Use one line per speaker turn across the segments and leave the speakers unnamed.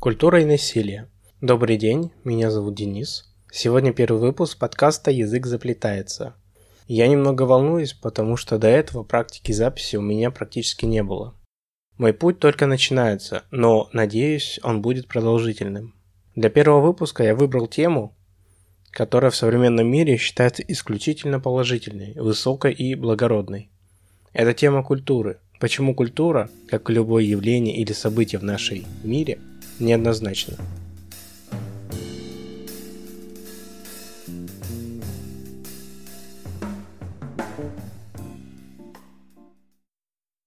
Культура и насилие. Добрый день, меня зовут Денис. Сегодня первый выпуск подкаста «Язык заплетается». Я немного волнуюсь, потому что до этого практики записи у меня практически не было. Мой путь только начинается, но, надеюсь, он будет продолжительным. Для первого выпуска я выбрал тему, которая в современном мире считается исключительно положительной, высокой и благородной. Это тема культуры. Почему культура, как любое явление или событие в нашей мире – неоднозначно.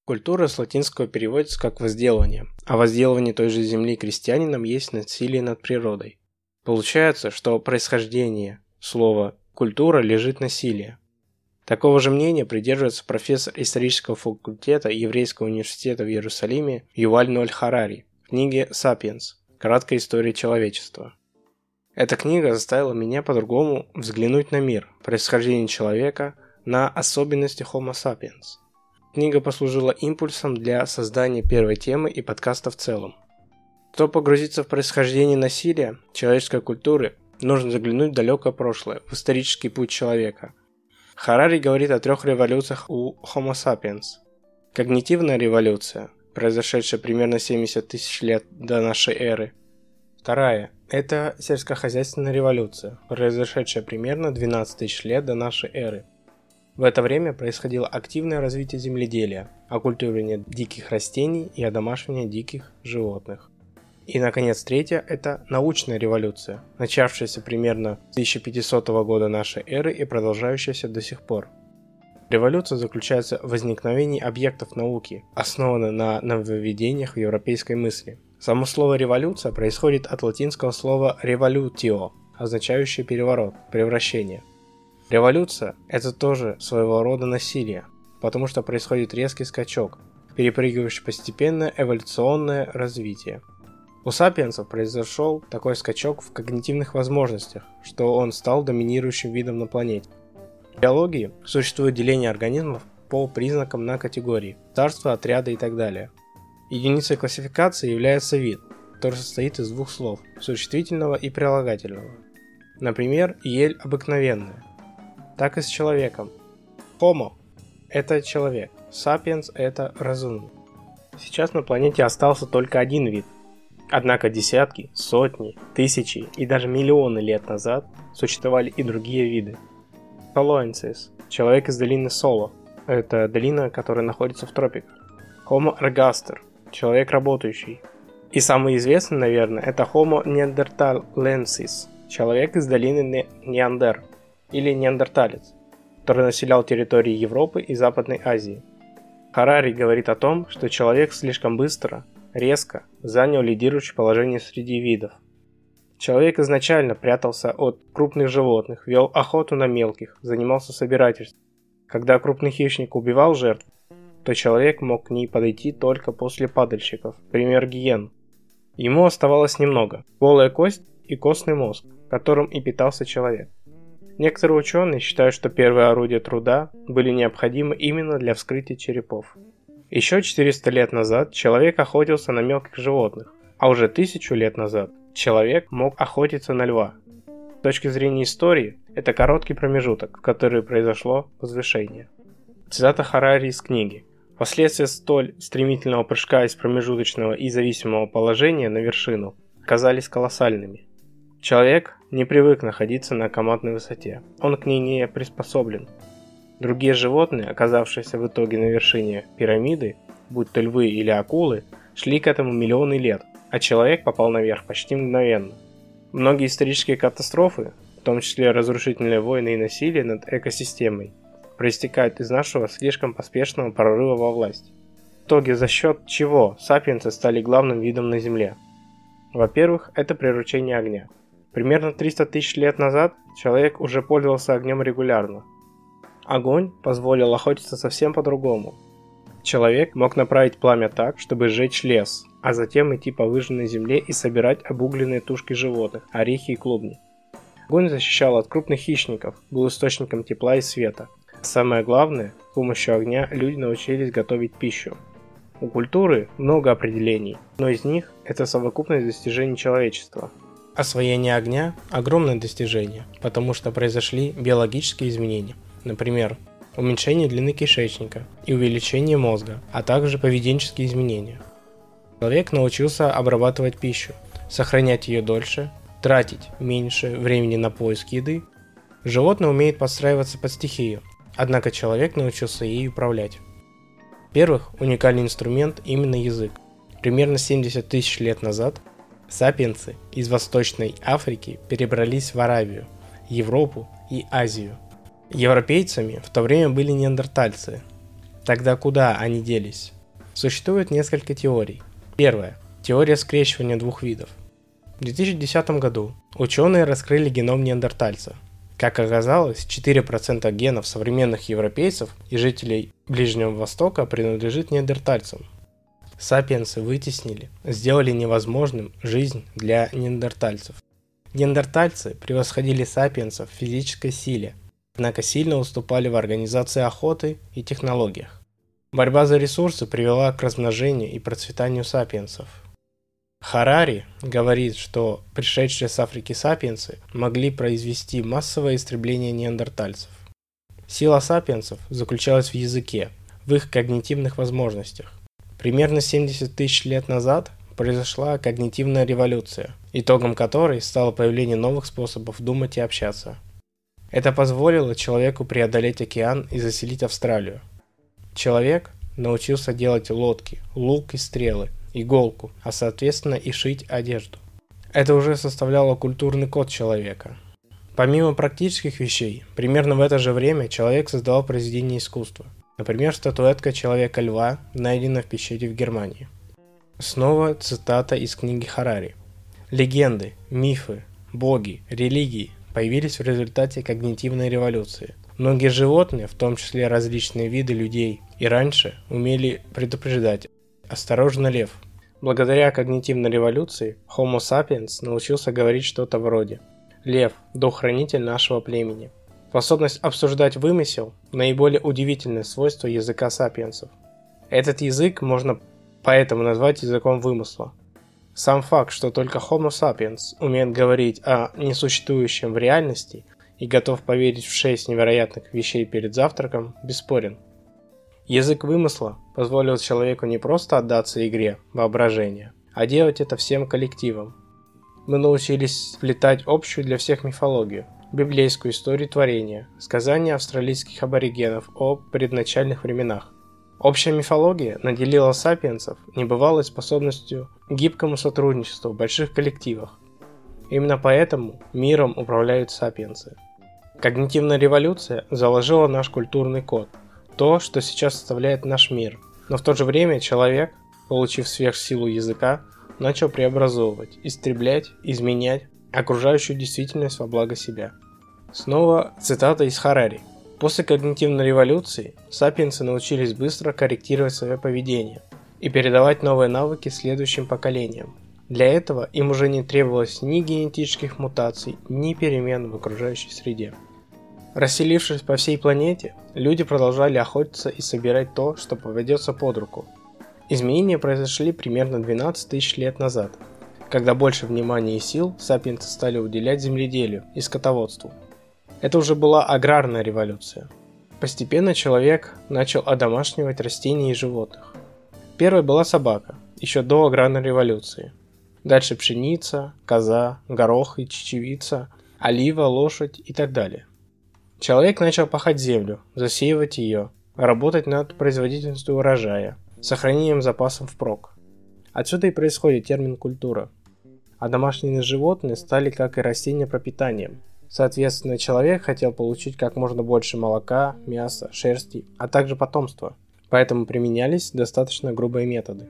Культура с латинского переводится как «возделывание», а возделывание той же земли крестьянином есть насилие над природой. Получается, что происхождение слова «культура» лежит насилие. Такого же мнения придерживается профессор исторического факультета Еврейского университета в Иерусалиме Юваль Ноль Харари книге «Сапиенс. Краткая история человечества». Эта книга заставила меня по-другому взглянуть на мир, происхождение человека, на особенности Homo sapiens. Книга послужила импульсом для создания первой темы и подкаста в целом. Чтобы погрузиться в происхождение насилия, человеческой культуры, нужно заглянуть в далекое прошлое, в исторический путь человека. Харари говорит о трех революциях у Homo sapiens. Когнитивная революция, произошедшая примерно 70 тысяч лет до нашей эры. Вторая – это сельскохозяйственная революция, произошедшая примерно 12 тысяч лет до нашей эры. В это время происходило активное развитие земледелия, оккультуривание диких растений и одомашивание диких животных. И, наконец, третья – это научная революция, начавшаяся примерно с 1500 года нашей эры и продолжающаяся до сих пор – Революция заключается в возникновении объектов науки, основанных на нововведениях в европейской мысли. Само слово «революция» происходит от латинского слова «revolutio», означающее переворот, превращение. Революция – это тоже своего рода насилие, потому что происходит резкий скачок, перепрыгивающий постепенное эволюционное развитие. У сапиенсов произошел такой скачок в когнитивных возможностях, что он стал доминирующим видом на планете. В биологии существует деление организмов по признакам на категории, царства, отряда и так далее. Единицей классификации является вид, который состоит из двух слов – существительного и прилагательного. Например, ель обыкновенная. Так и с человеком. Homo – это человек, sapiens – это разумный. Сейчас на планете остался только один вид. Однако десятки, сотни, тысячи и даже миллионы лет назад существовали и другие виды – Солоенсис – человек из долины Соло. Это долина, которая находится в тропиках. Homo ergaster – человек работающий. И самый известный, наверное, это Homo neanderthalensis – человек из долины Неандер или неандерталец, который населял территории Европы и Западной Азии. Харари говорит о том, что человек слишком быстро, резко занял лидирующее положение среди видов – Человек изначально прятался от крупных животных, вел охоту на мелких, занимался собирательством. Когда крупный хищник убивал жертв, то человек мог к ней подойти только после падальщиков, пример гиен. Ему оставалось немного – голая кость и костный мозг, которым и питался человек. Некоторые ученые считают, что первые орудия труда были необходимы именно для вскрытия черепов. Еще 400 лет назад человек охотился на мелких животных, а уже тысячу лет назад человек мог охотиться на льва. С точки зрения истории, это короткий промежуток, в который произошло возвышение. Цитата Харари из книги. Последствия столь стремительного прыжка из промежуточного и зависимого положения на вершину казались колоссальными. Человек не привык находиться на командной высоте, он к ней не приспособлен. Другие животные, оказавшиеся в итоге на вершине пирамиды, будь то львы или акулы, шли к этому миллионы лет, а человек попал наверх почти мгновенно. Многие исторические катастрофы, в том числе разрушительные войны и насилие над экосистемой, проистекают из нашего слишком поспешного прорыва во власть. В итоге за счет чего сапиенсы стали главным видом на Земле? Во-первых, это приручение огня. Примерно 300 тысяч лет назад человек уже пользовался огнем регулярно. Огонь позволил охотиться совсем по-другому. Человек мог направить пламя так, чтобы сжечь лес, а затем идти по выжженной земле и собирать обугленные тушки животных, орехи и клубни. Огонь защищал от крупных хищников, был источником тепла и света. Самое главное, с помощью огня люди научились готовить пищу. У культуры много определений, но из них это совокупность достижений человечества. Освоение огня – огромное достижение, потому что произошли биологические изменения. Например, уменьшение длины кишечника и увеличение мозга, а также поведенческие изменения. Человек научился обрабатывать пищу, сохранять ее дольше, тратить меньше времени на поиск еды. Животное умеет подстраиваться под стихию, однако человек научился ей управлять. Во-первых, уникальный инструмент именно язык. Примерно 70 тысяч лет назад сапиенсы из Восточной Африки перебрались в Аравию, Европу и Азию. Европейцами в то время были неандертальцы. Тогда куда они делись? Существует несколько теорий. Первая. Теория скрещивания двух видов. В 2010 году ученые раскрыли геном неандертальца – как оказалось, 4% генов современных европейцев и жителей Ближнего Востока принадлежит неандертальцам. Сапиенсы вытеснили, сделали невозможным жизнь для неандертальцев. Неандертальцы превосходили сапиенсов в физической силе, однако сильно уступали в организации охоты и технологиях. Борьба за ресурсы привела к размножению и процветанию сапиенсов. Харари говорит, что пришедшие с Африки сапиенсы могли произвести массовое истребление неандертальцев. Сила сапиенсов заключалась в языке, в их когнитивных возможностях. Примерно 70 тысяч лет назад произошла когнитивная революция, итогом которой стало появление новых способов думать и общаться. Это позволило человеку преодолеть океан и заселить Австралию. Человек научился делать лодки, лук и стрелы – иголку, а соответственно и шить одежду. Это уже составляло культурный код человека. Помимо практических вещей, примерно в это же время человек создавал произведения искусства. Например, статуэтка Человека-льва, найдена в пещере в Германии. Снова цитата из книги Харари. Легенды, мифы, боги, религии появились в результате когнитивной революции. Многие животные, в том числе различные виды людей, и раньше умели предупреждать «Осторожно, лев!» Благодаря когнитивной революции Homo sapiens научился говорить что-то вроде «Лев – дух-хранитель нашего племени». Способность обсуждать вымысел – наиболее удивительное свойство языка сапиенсов. Этот язык можно поэтому назвать языком вымысла. Сам факт, что только Homo sapiens умеет говорить о несуществующем в реальности и готов поверить в шесть невероятных вещей перед завтраком, бесспорен – Язык вымысла позволил человеку не просто отдаться игре воображения, а делать это всем коллективом. Мы научились сплетать общую для всех мифологию, библейскую историю творения, сказания австралийских аборигенов о предначальных временах. Общая мифология наделила сапиенсов небывалой способностью к гибкому сотрудничеству в больших коллективах. Именно поэтому миром управляют сапиенсы. Когнитивная революция заложила наш культурный код – то, что сейчас составляет наш мир. Но в то же время человек, получив сверхсилу языка, начал преобразовывать, истреблять, изменять окружающую действительность во благо себя. Снова цитата из Харари. После когнитивной революции сапиенсы научились быстро корректировать свое поведение и передавать новые навыки следующим поколениям. Для этого им уже не требовалось ни генетических мутаций, ни перемен в окружающей среде. Расселившись по всей планете, люди продолжали охотиться и собирать то, что поведется под руку. Изменения произошли примерно 12 тысяч лет назад, когда больше внимания и сил сапиенсы стали уделять земледелию и скотоводству. Это уже была аграрная революция. Постепенно человек начал одомашнивать растения и животных. Первой была собака, еще до аграрной революции. Дальше пшеница, коза, горох и чечевица, олива, лошадь и так далее. Человек начал пахать землю, засеивать ее, работать над производительностью урожая, сохранением запасов впрок. Отсюда и происходит термин «культура». А домашние животные стали, как и растения, пропитанием. Соответственно, человек хотел получить как можно больше молока, мяса, шерсти, а также потомства. Поэтому применялись достаточно грубые методы.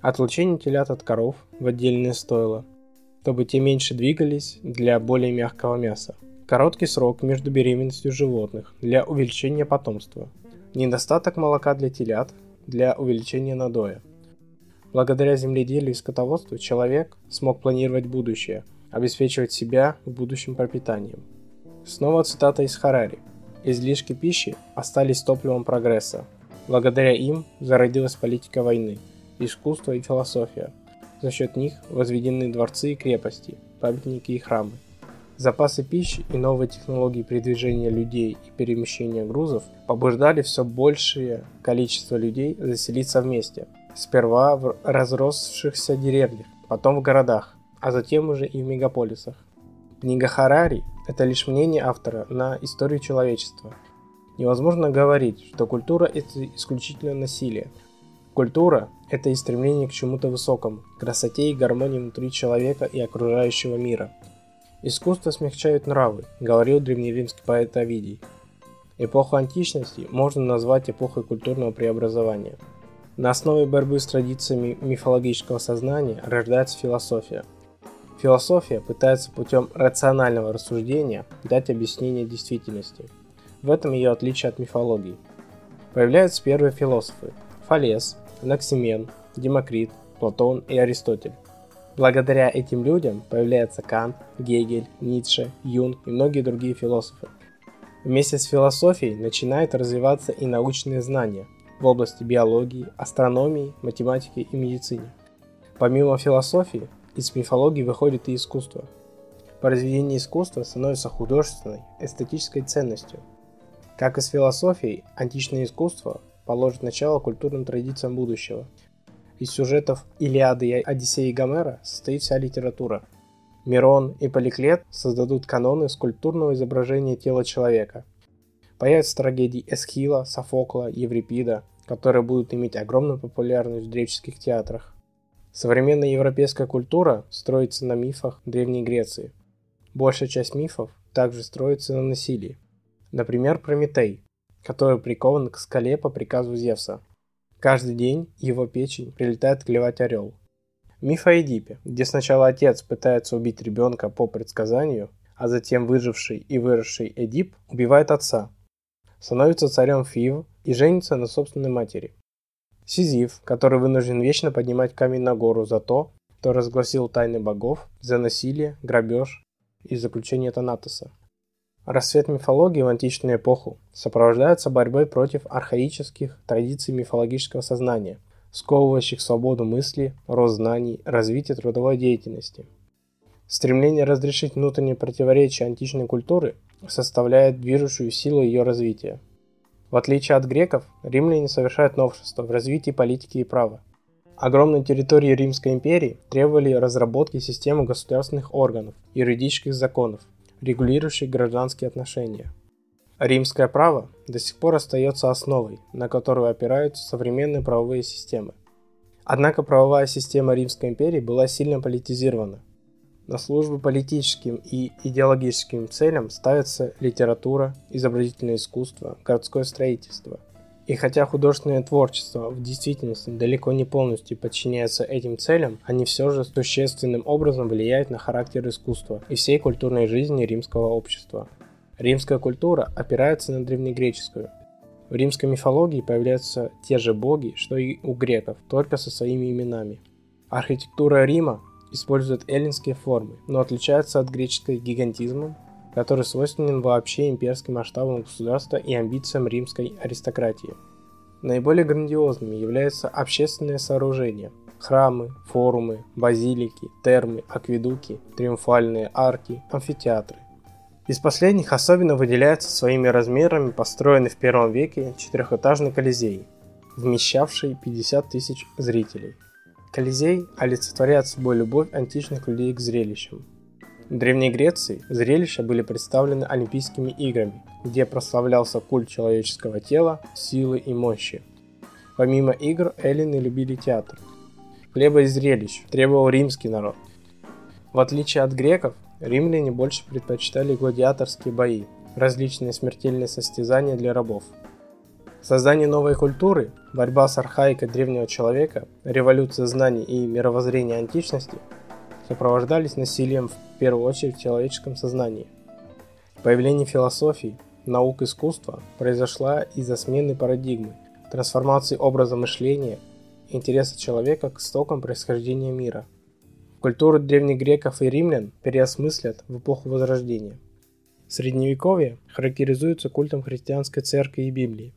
Отлучение телят от коров в отдельные стойла, чтобы те меньше двигались для более мягкого мяса. Короткий срок между беременностью животных для увеличения потомства. Недостаток молока для телят для увеличения надоя. Благодаря земледелию и скотоводству человек смог планировать будущее, обеспечивать себя в будущем пропитанием. Снова цитата из Харари. Излишки пищи остались топливом прогресса. Благодаря им зародилась политика войны, искусство и философия. За счет них возведены дворцы и крепости, памятники и храмы. Запасы пищи и новые технологии передвижения людей и перемещения грузов побуждали все большее количество людей заселиться вместе. Сперва в разросшихся деревнях, потом в городах, а затем уже и в мегаполисах. Книга Харари – это лишь мнение автора на историю человечества. Невозможно говорить, что культура – это исключительно насилие. Культура – это и стремление к чему-то высокому, красоте и гармонии внутри человека и окружающего мира. Искусство смягчает нравы, говорил древнеримский поэт Овидий. Эпоху античности можно назвать эпохой культурного преобразования. На основе борьбы с традициями мифологического сознания рождается философия – Философия пытается путем рационального рассуждения дать объяснение действительности. В этом ее отличие от мифологии. Появляются первые философы – Фалес, Анаксимен, Демокрит, Платон и Аристотель. Благодаря этим людям появляются Кант, Гегель, Ницше, Юнг и многие другие философы. Вместе с философией начинают развиваться и научные знания в области биологии, астрономии, математики и медицины. Помимо философии, из мифологии выходит и искусство. Произведение искусства становится художественной, эстетической ценностью. Как и с философией, античное искусство положит начало культурным традициям будущего. Из сюжетов Илиады и Одиссеи Гомера состоит вся литература. Мирон и Поликлет создадут каноны скульптурного изображения тела человека. Появятся трагедии Эсхила, Софокла, Еврипида, которые будут иметь огромную популярность в греческих театрах. Современная европейская культура строится на мифах Древней Греции. Большая часть мифов также строится на насилии. Например, Прометей, который прикован к скале по приказу Зевса. Каждый день его печень прилетает клевать орел. Миф о Эдипе, где сначала отец пытается убить ребенка по предсказанию, а затем выживший и выросший Эдип убивает отца, становится царем Фив и женится на собственной матери. Сизиф, который вынужден вечно поднимать камень на гору за то, кто разгласил тайны богов, за насилие, грабеж и заключение Танатоса. Рассвет мифологии в античную эпоху сопровождается борьбой против архаических традиций мифологического сознания, сковывающих свободу мысли, рост знаний, развитие трудовой деятельности. Стремление разрешить внутренние противоречия античной культуры составляет движущую силу ее развития – в отличие от греков, римляне совершают новшества в развитии политики и права. Огромные территории Римской империи требовали разработки системы государственных органов, юридических законов, регулирующих гражданские отношения. Римское право до сих пор остается основой, на которую опираются современные правовые системы. Однако правовая система Римской империи была сильно политизирована, на службу политическим и идеологическим целям ставится литература, изобразительное искусство, городское строительство. И хотя художественное творчество в действительности далеко не полностью подчиняется этим целям, они все же существенным образом влияют на характер искусства и всей культурной жизни римского общества. Римская культура опирается на древнегреческую. В римской мифологии появляются те же боги, что и у греков, только со своими именами. Архитектура Рима используют эллинские формы, но отличаются от греческой гигантизмом, который свойственен вообще имперским масштабам государства и амбициям римской аристократии. Наиболее грандиозными являются общественные сооружения – храмы, форумы, базилики, термы, акведуки, триумфальные арки, амфитеатры. Из последних особенно выделяется своими размерами построенный в первом веке четырехэтажный Колизей, вмещавший 50 тысяч зрителей – Колизей олицетворяет собой любовь античных людей к зрелищам. В Древней Греции зрелища были представлены Олимпийскими играми, где прославлялся культ человеческого тела, силы и мощи. Помимо игр, эллины любили театр. Хлеба и зрелищ требовал римский народ. В отличие от греков, римляне больше предпочитали гладиаторские бои, различные смертельные состязания для рабов – Создание новой культуры, борьба с архаикой древнего человека, революция знаний и мировоззрения античности сопровождались насилием в первую очередь в человеческом сознании. Появление философии, наук искусства произошла из-за смены парадигмы, трансформации образа мышления, интереса человека к истокам происхождения мира. Культуру древних греков и римлян переосмыслят в эпоху Возрождения. Средневековье характеризуется культом христианской церкви и Библии.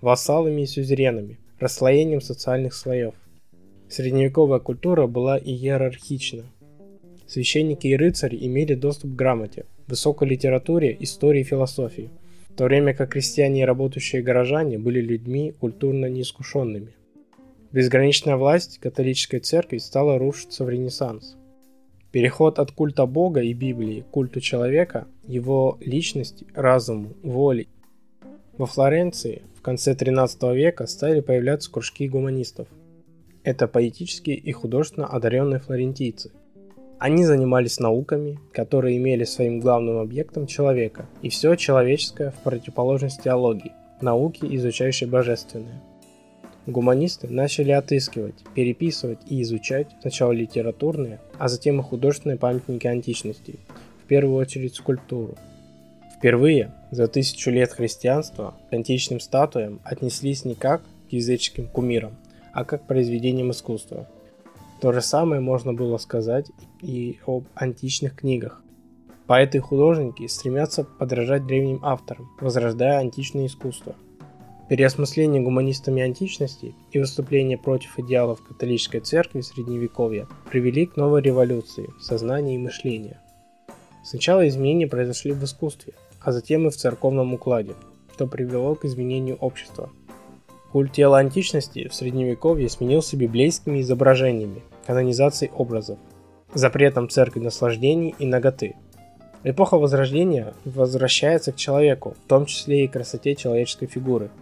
вассалами и сюзеренами, расслоением социальных слоев. Средневековая культура была иерархична. Священники и рыцари имели доступ к грамоте, высокой литературе, истории и философии, в то время как крестьяне и работающие горожане были людьми культурно неискушенными. Безграничная власть католической церкви стала рушиться в Ренессанс. Переход от культа Бога и Библии к культу человека, его личности, разуму, воли. Во Флоренции в конце 13 века стали появляться кружки гуманистов. Это поэтические и художественно одаренные флорентийцы. Они занимались науками, которые имели своим главным объектом человека, и все человеческое в противоположность теологии, науки, изучающей божественное. Гуманисты начали отыскивать, переписывать и изучать сначала литературные, а затем и художественные памятники античности, в первую очередь скульптуру. Впервые за тысячу лет христианства к античным статуям отнеслись не как к языческим кумирам, а как к произведениям искусства. То же самое можно было сказать и об античных книгах. Поэты и художники стремятся подражать древним авторам, возрождая античное искусство – Переосмысление гуманистами античности и выступление против идеалов католической церкви средневековья привели к новой революции в сознании и мышлении. Сначала изменения произошли в искусстве, а затем и в церковном укладе, что привело к изменению общества. Культ тела античности в средневековье сменился библейскими изображениями, канонизацией образов, запретом церкви наслаждений и ноготы. Эпоха Возрождения возвращается к человеку, в том числе и красоте человеческой фигуры –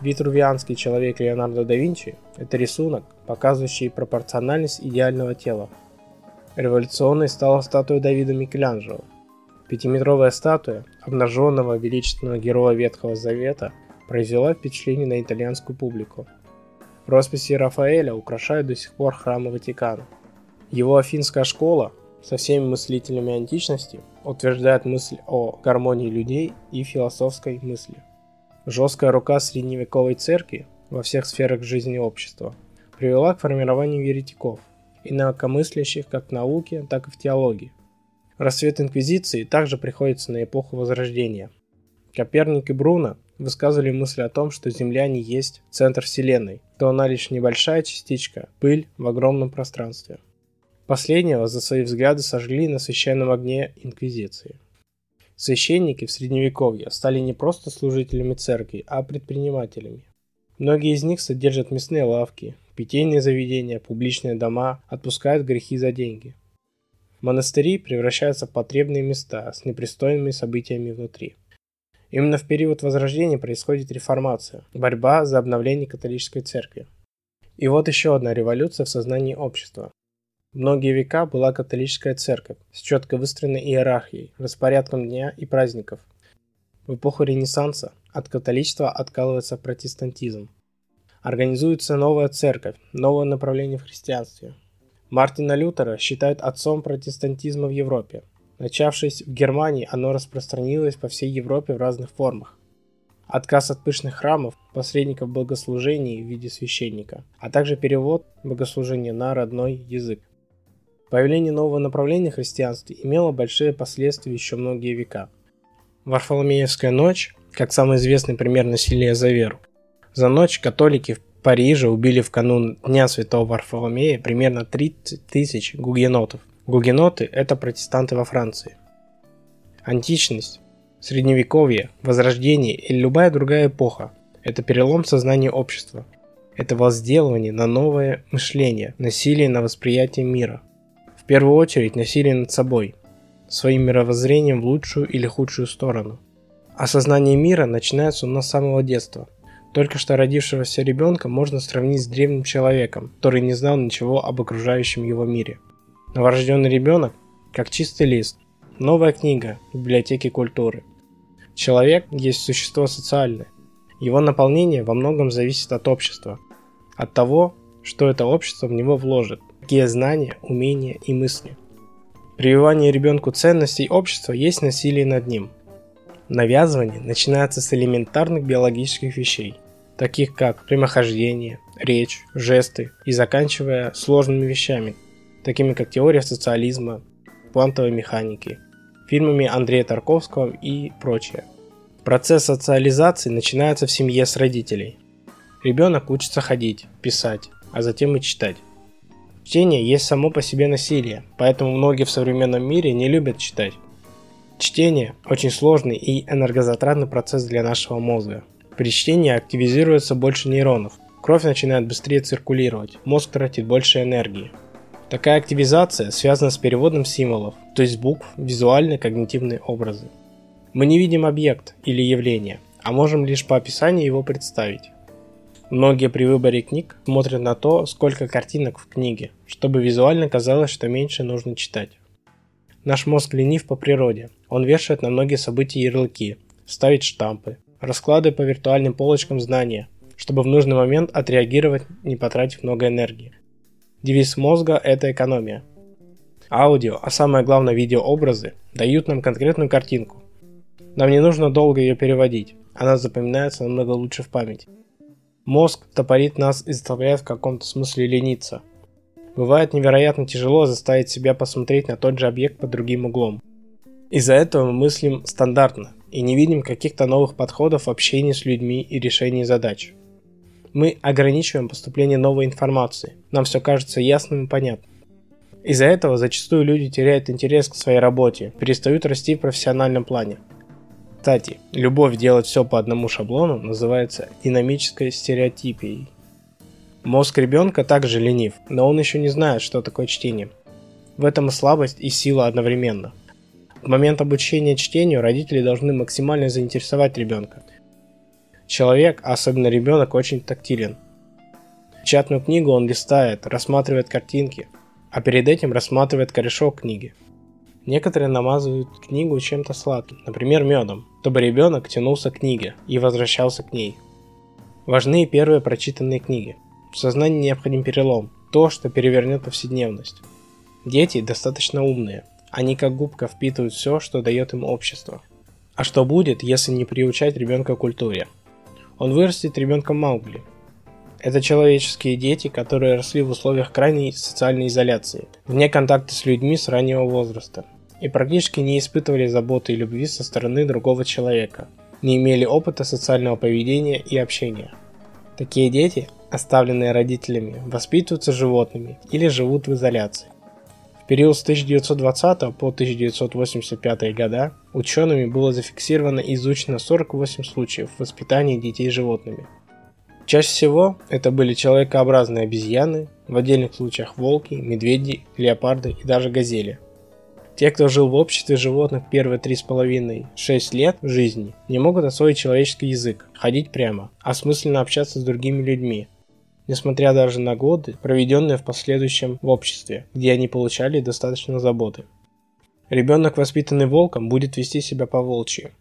Витрувианский человек Леонардо да Винчи – это рисунок, показывающий пропорциональность идеального тела. Революционной стала статуя Давида Микеланджело. Пятиметровая статуя обнаженного величественного героя Ветхого Завета произвела впечатление на итальянскую публику. Росписи Рафаэля украшают до сих пор храмы Ватикана. Его афинская школа со всеми мыслителями античности утверждает мысль о гармонии людей и философской мысли. Жесткая рука средневековой церкви во всех сферах жизни общества привела к формированию еретиков, инакомыслящих как в науке, так и в теологии. Расцвет инквизиции также приходится на эпоху Возрождения. Коперник и Бруно высказывали мысль о том, что Земля не есть центр Вселенной, то она лишь небольшая частичка, пыль в огромном пространстве. Последнего за свои взгляды сожгли на священном огне Инквизиции. Священники в Средневековье стали не просто служителями церкви, а предпринимателями. Многие из них содержат мясные лавки, питейные заведения, публичные дома, отпускают грехи за деньги. Монастыри превращаются в потребные места с непристойными событиями внутри. Именно в период Возрождения происходит реформация, борьба за обновление католической церкви. И вот еще одна революция в сознании общества. Многие века была католическая церковь с четко выстроенной иерархией, распорядком дня и праздников. В эпоху Ренессанса от католичества откалывается протестантизм. Организуется новая церковь, новое направление в христианстве. Мартина Лютера считают отцом протестантизма в Европе. Начавшись в Германии, оно распространилось по всей Европе в разных формах. Отказ от пышных храмов, посредников богослужений в виде священника, а также перевод богослужения на родной язык. Появление нового направления христианства имело большие последствия еще многие века. Варфоломеевская ночь, как самый известный пример насилия за веру. За ночь католики в Париже убили в канун Дня Святого Варфоломея примерно 30 тысяч гугенотов. Гугеноты – это протестанты во Франции. Античность, Средневековье, Возрождение или любая другая эпоха – это перелом сознания общества. Это возделывание на новое мышление, насилие на восприятие мира первую очередь насилие над собой, своим мировоззрением в лучшую или худшую сторону. Осознание мира начинается у нас с самого детства. Только что родившегося ребенка можно сравнить с древним человеком, который не знал ничего об окружающем его мире. Новорожденный ребенок – как чистый лист, новая книга в библиотеке культуры. Человек есть существо социальное. Его наполнение во многом зависит от общества, от того, что это общество в него вложит какие знания, умения и мысли. Прививание ребенку ценностей общества есть насилие над ним. Навязывание начинается с элементарных биологических вещей, таких как прямохождение, речь, жесты и заканчивая сложными вещами, такими как теория социализма, квантовой механики, фильмами Андрея Тарковского и прочее. Процесс социализации начинается в семье с родителей. Ребенок учится ходить, писать, а затем и читать. Чтение есть само по себе насилие, поэтому многие в современном мире не любят читать. Чтение – очень сложный и энергозатратный процесс для нашего мозга. При чтении активизируется больше нейронов, кровь начинает быстрее циркулировать, мозг тратит больше энергии. Такая активизация связана с переводом символов, то есть букв, визуальные когнитивные образы. Мы не видим объект или явление, а можем лишь по описанию его представить. Многие при выборе книг смотрят на то, сколько картинок в книге, чтобы визуально казалось, что меньше нужно читать. Наш мозг ленив по природе. Он вешает на многие события ярлыки, ставит штампы, раскладывает по виртуальным полочкам знания, чтобы в нужный момент отреагировать, не потратив много энергии. Девиз мозга – это экономия. Аудио, а самое главное видеообразы, дают нам конкретную картинку. Нам не нужно долго ее переводить, она запоминается намного лучше в памяти. Мозг топорит нас и заставляет в каком-то смысле лениться – Бывает невероятно тяжело заставить себя посмотреть на тот же объект под другим углом. Из-за этого мы мыслим стандартно и не видим каких-то новых подходов в общении с людьми и решении задач. Мы ограничиваем поступление новой информации, нам все кажется ясным и понятным. Из-за этого зачастую люди теряют интерес к своей работе, перестают расти в профессиональном плане. Кстати, любовь делать все по одному шаблону называется динамической стереотипией. Мозг ребенка также ленив, но он еще не знает, что такое чтение. В этом и слабость, и сила одновременно. В момент обучения чтению родители должны максимально заинтересовать ребенка. Человек, а особенно ребенок, очень тактилен. Печатную книгу он листает, рассматривает картинки, а перед этим рассматривает корешок книги. Некоторые намазывают книгу чем-то сладким, например медом, чтобы ребенок тянулся к книге и возвращался к ней. Важны и первые прочитанные книги – в сознании необходим перелом, то, что перевернет повседневность. Дети достаточно умные, они как губка впитывают все, что дает им общество. А что будет, если не приучать ребенка к культуре? Он вырастет ребенком Маугли. Это человеческие дети, которые росли в условиях крайней социальной изоляции, вне контакта с людьми с раннего возраста, и практически не испытывали заботы и любви со стороны другого человека, не имели опыта социального поведения и общения. Такие дети оставленные родителями, воспитываются животными или живут в изоляции. Период с 1920 по 1985 года учеными было зафиксировано и изучено 48 случаев воспитания детей животными. Чаще всего это были человекообразные обезьяны, в отдельных случаях волки, медведи, леопарды и даже газели. Те, кто жил в обществе животных первые 3,5-6 лет жизни, не могут освоить человеческий язык, ходить прямо, осмысленно общаться с другими людьми, несмотря даже на годы, проведенные в последующем в обществе, где они получали достаточно заботы. Ребенок, воспитанный волком, будет вести себя по волчьи.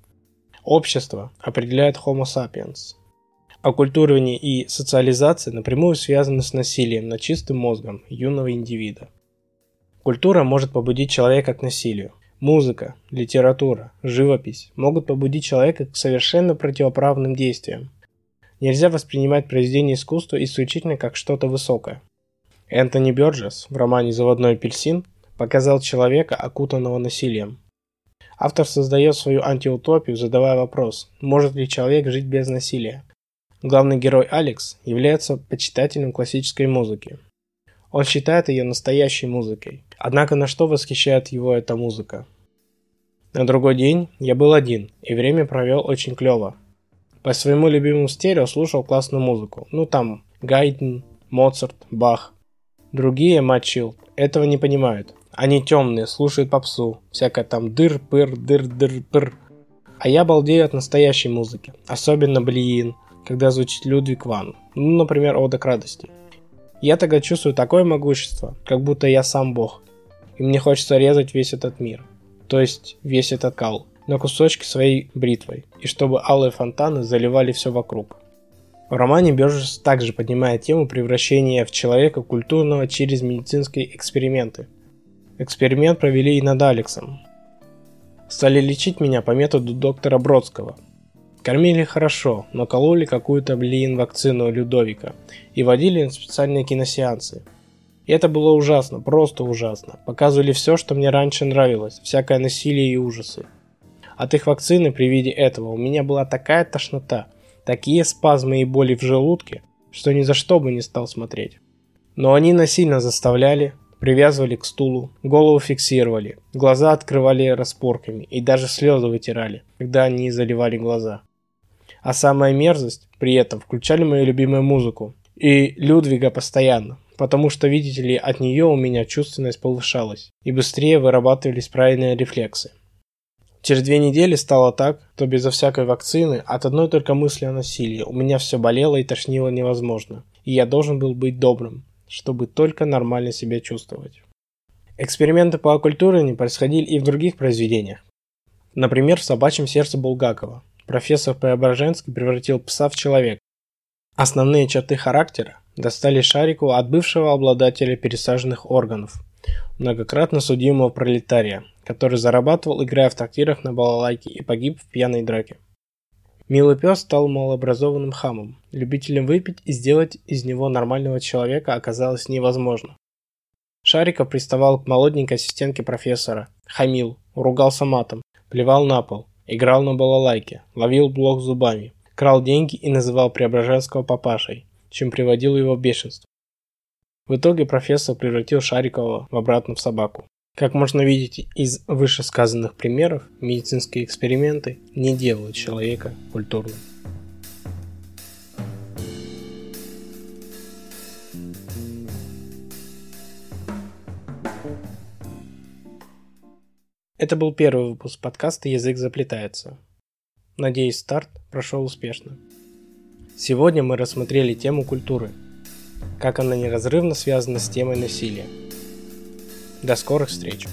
Общество определяет Homo sapiens. Оккультуривание и социализация напрямую связаны с насилием над чистым мозгом юного индивида. Культура может побудить человека к насилию. Музыка, литература, живопись могут побудить человека к совершенно противоправным действиям. Нельзя воспринимать произведение искусства исключительно как что-то высокое. Энтони Бёрджес в романе «Заводной апельсин» показал человека, окутанного насилием. Автор создает свою антиутопию, задавая вопрос, может ли человек жить без насилия. Главный герой Алекс является почитателем классической музыки. Он считает ее настоящей музыкой. Однако на что восхищает его эта музыка? На другой день я был один, и время провел очень клево. По своему любимому стерео слушал классную музыку. Ну там Гайден, Моцарт, Бах. Другие, мачил, этого не понимают. Они темные, слушают попсу. Всякое там дыр-пыр, дыр-дыр-пыр. А я балдею от настоящей музыки. Особенно Блиин, когда звучит Людвиг Ван. Ну, например, Ода к радости. Я тогда чувствую такое могущество, как будто я сам бог. И мне хочется резать весь этот мир. То есть весь этот кал на кусочки своей бритвой, и чтобы алые фонтаны заливали все вокруг. В романе Бёрджес также поднимает тему превращения в человека культурного через медицинские эксперименты. Эксперимент провели и над Алексом. Стали лечить меня по методу доктора Бродского. Кормили хорошо, но кололи какую-то, блин, вакцину Людовика и водили на специальные киносеансы. И это было ужасно, просто ужасно. Показывали все, что мне раньше нравилось, всякое насилие и ужасы. От их вакцины при виде этого у меня была такая тошнота, такие спазмы и боли в желудке, что ни за что бы не стал смотреть. Но они насильно заставляли, привязывали к стулу, голову фиксировали, глаза открывали распорками и даже слезы вытирали, когда они заливали глаза. А самая мерзость, при этом включали мою любимую музыку. И Людвига постоянно, потому что, видите ли, от нее у меня чувственность повышалась, и быстрее вырабатывались правильные рефлексы. Через две недели стало так, что безо всякой вакцины, от одной только мысли о насилии, у меня все болело и тошнило невозможно, и я должен был быть добрым, чтобы только нормально себя чувствовать. Эксперименты по оккультуриванию происходили и в других произведениях. Например, в «Собачьем сердце» Булгакова. Профессор Преображенский превратил пса в человека. Основные черты характера достали Шарику от бывшего обладателя пересаженных органов, многократно судимого пролетария, который зарабатывал, играя в трактирах на балалайке и погиб в пьяной драке. Милый пес стал малообразованным хамом. Любителем выпить и сделать из него нормального человека оказалось невозможно. Шариков приставал к молоденькой ассистентке профессора, хамил, ругался матом, плевал на пол, играл на балалайке, ловил блок зубами, крал деньги и называл Преображенского папашей, чем приводил его в бешенство. В итоге профессор превратил Шарикова в обратно в собаку. Как можно видеть из вышесказанных примеров, медицинские эксперименты не делают человека культурным. Это был первый выпуск подкаста «Язык заплетается». Надеюсь, старт прошел успешно. Сегодня мы рассмотрели тему культуры, как она неразрывно связана с темой насилия – до скорых встреч!